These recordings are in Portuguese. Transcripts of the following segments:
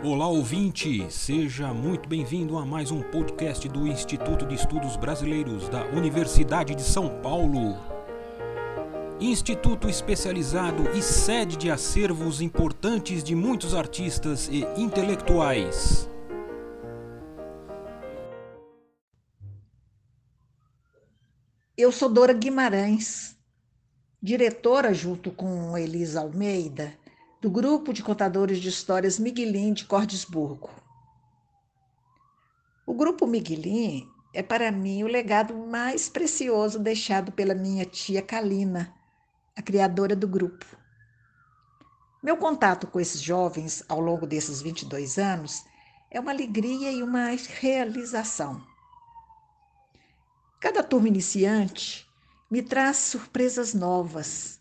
Olá ouvinte, seja muito bem-vindo a mais um podcast do Instituto de Estudos Brasileiros da Universidade de São Paulo. Instituto especializado e sede de acervos importantes de muitos artistas e intelectuais. Eu sou Dora Guimarães, diretora, junto com Elisa Almeida, do grupo de contadores de histórias Miguelin de Cordesburgo. O grupo Miguelin é para mim o legado mais precioso deixado pela minha tia Kalina, a criadora do grupo. Meu contato com esses jovens ao longo desses 22 anos é uma alegria e uma realização. Cada turma iniciante me traz surpresas novas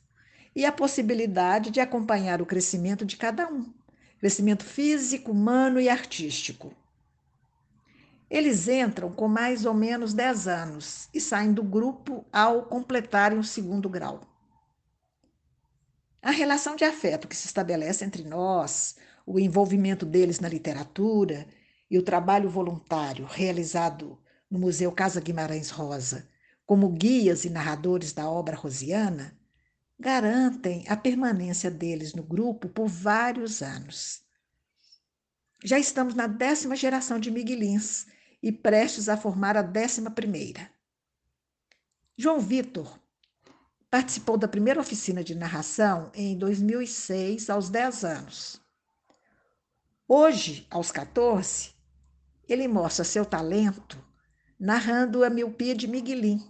e a possibilidade de acompanhar o crescimento de cada um crescimento físico, humano e artístico. Eles entram com mais ou menos 10 anos e saem do grupo ao completarem o segundo grau. A relação de afeto que se estabelece entre nós, o envolvimento deles na literatura e o trabalho voluntário realizado no Museu Casa Guimarães Rosa como guias e narradores da obra rosiana garantem a permanência deles no grupo por vários anos. Já estamos na décima geração de Miguelins e prestes a formar a décima primeira. João Vitor participou da primeira oficina de narração em 2006, aos 10 anos. Hoje, aos 14, ele mostra seu talento narrando a miopia de Miguelin,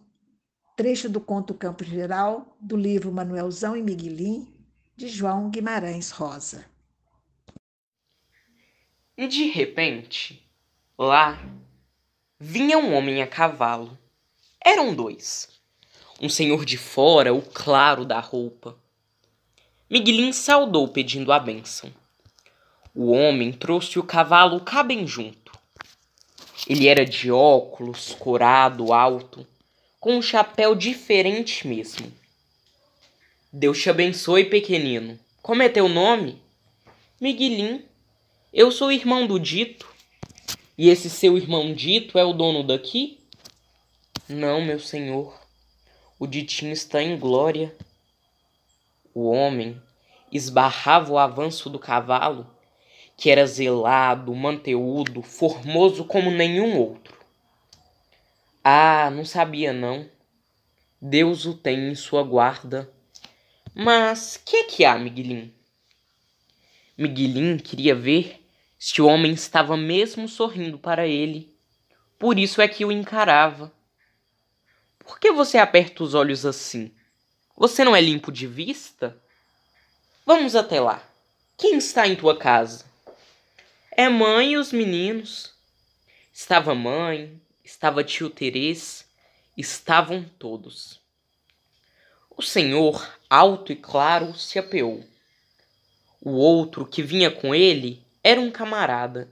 trecho do conto Campo Geral do livro Manuelzão e Miguelin, de João Guimarães Rosa. E de repente, lá, vinha um homem a cavalo. Eram dois. Um senhor de fora, o claro da roupa. Miguelin saudou pedindo a bênção. O homem trouxe o cavalo cá bem junto. Ele era de óculos, corado, alto com um chapéu diferente mesmo. Deus te abençoe, pequenino. Como é teu nome? Miguelim. Eu sou irmão do Dito. E esse seu irmão Dito é o dono daqui? Não, meu senhor. O Ditinho está em glória. O homem esbarrava o avanço do cavalo, que era zelado, manteúdo, formoso como nenhum outro. Ah, não sabia não. Deus o tem em sua guarda. Mas que é que há, Miguelin? Miguelin queria ver se o homem estava mesmo sorrindo para ele. Por isso é que o encarava. Por que você aperta os olhos assim? Você não é limpo de vista? Vamos até lá. Quem está em tua casa? É mãe e os meninos. Estava mãe, estava tio Terês, estavam todos. O senhor, alto e claro, se apeou. O outro que vinha com ele era um camarada.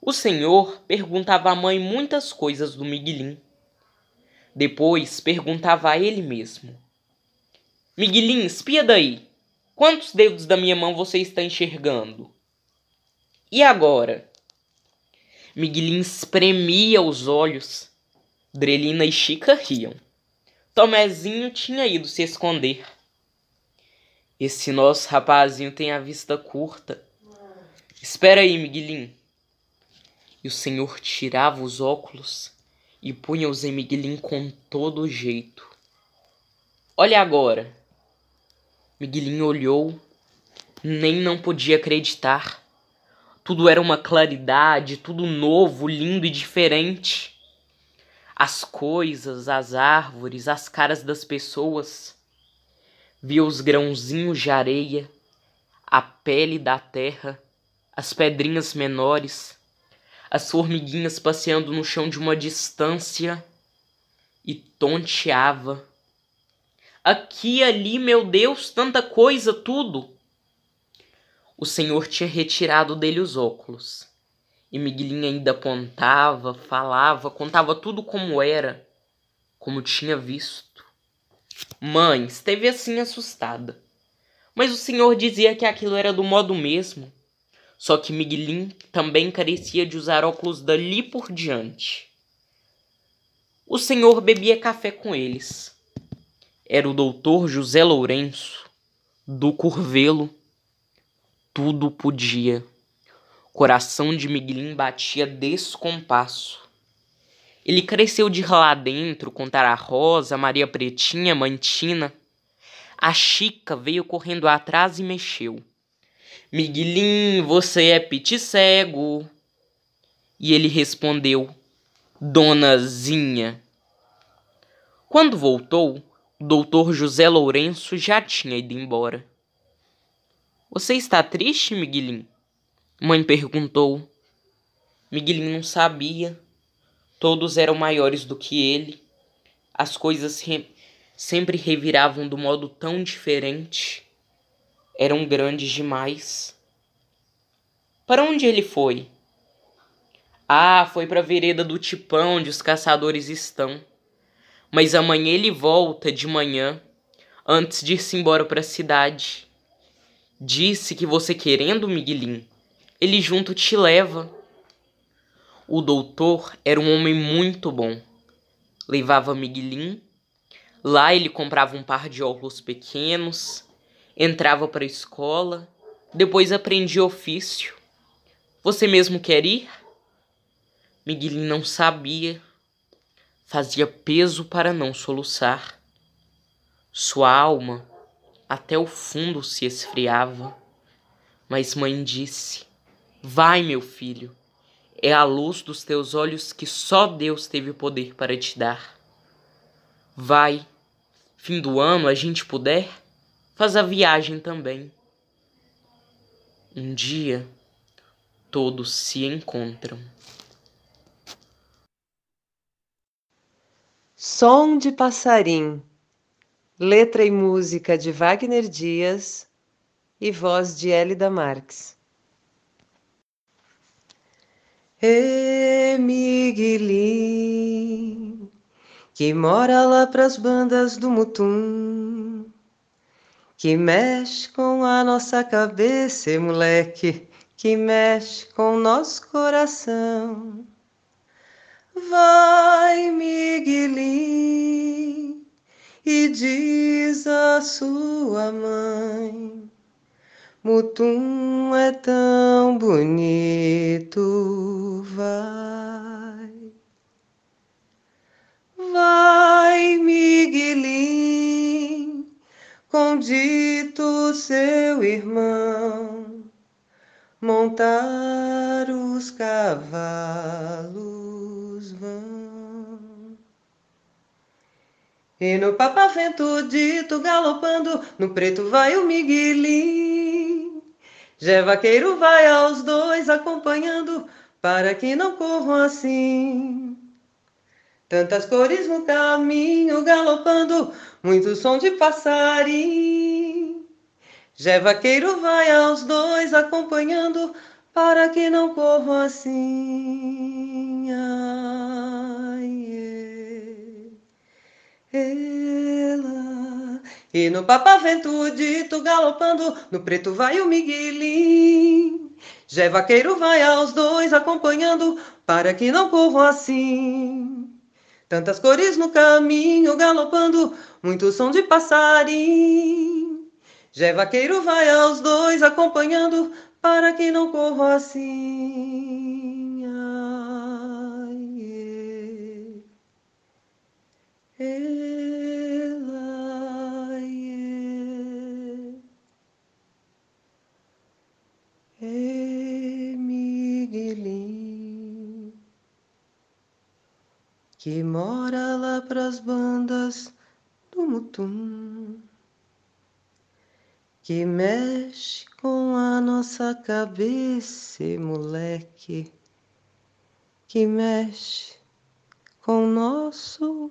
O senhor perguntava à mãe muitas coisas do Miguelim. Depois perguntava a ele mesmo: Miguelim, espia daí. Quantos dedos da minha mão você está enxergando? E agora? Miguelin espremia os olhos. Drelina e Chica riam. Tomezinho tinha ido se esconder. Esse nosso rapazinho tem a vista curta. Espera aí, Miguelin. E o senhor tirava os óculos e punha-os em Miguelin com todo jeito. Olha agora. Miguelin olhou, nem não podia acreditar. Tudo era uma claridade, tudo novo, lindo e diferente. As coisas, as árvores, as caras das pessoas. Via os grãozinhos de areia, a pele da terra, as pedrinhas menores, as formiguinhas passeando no chão de uma distância e tonteava. Aqui ali, meu Deus, tanta coisa, tudo o senhor tinha retirado dele os óculos. E Miguelinha ainda apontava, falava, contava tudo como era, como tinha visto. Mãe esteve assim assustada. Mas o senhor dizia que aquilo era do modo mesmo. Só que Miguelin também carecia de usar óculos dali por diante. O senhor bebia café com eles. Era o doutor José Lourenço, do Curvelo. Tudo podia. Coração de Miguelin batia descompasso. Ele cresceu de lá dentro com Tara Rosa, Maria Pretinha, Mantina. A Chica veio correndo atrás e mexeu. Miguelinho, você é pit cego. E ele respondeu, Donazinha. Quando voltou, o doutor José Lourenço já tinha ido embora. Você está triste, Miguelinho? Mãe perguntou. Miguelinho não sabia. Todos eram maiores do que ele. As coisas re sempre reviravam do modo tão diferente eram grandes demais. Para onde ele foi? Ah, foi para a vereda do Tipão, onde os caçadores estão. Mas amanhã ele volta de manhã, antes de ir-se embora para a cidade. Disse que você querendo, Miguelinho, ele junto te leva. O doutor era um homem muito bom. Levava Miguelinho. Lá ele comprava um par de óculos pequenos, entrava para a escola, depois aprendia ofício. Você mesmo quer ir? Miguelinho não sabia. Fazia peso para não soluçar. Sua alma até o fundo se esfriava. Mas mãe disse: Vai, meu filho, é a luz dos teus olhos que só Deus teve o poder para te dar. Vai, fim do ano a gente puder, faz a viagem também. Um dia todos se encontram. Som de passarim, letra e música de Wagner Dias e voz de Hélida Marques. E que mora lá pras bandas do Mutum, que mexe com a nossa cabeça, moleque, que mexe com nosso coração. Vai, Miguelim, e diz a sua mãe: Mutum é tão bonito, vai. Vai, Miguelim com dito seu irmão, montar os cavalos vão. E no papavento dito galopando, no preto vai o Miguelim. Jé vaqueiro vai aos dois acompanhando, para que não corram assim. Tantas cores no caminho galopando, muito som de passarinho. Jé vaqueiro vai aos dois acompanhando, para que não corram assim. Ai, ela. E no papavento dito galopando, no preto vai o Miguelim. Jé vaqueiro vai aos dois acompanhando, para que não corram assim. Tantas cores no caminho galopando, muito som de passarinho. Jé vaqueiro vai aos dois acompanhando, para que não corram assim. Ai, ela, e, Miguelinho. que mora lá pras bandas do Mutum, que mexe com a nossa cabeça, moleque, que mexe com nosso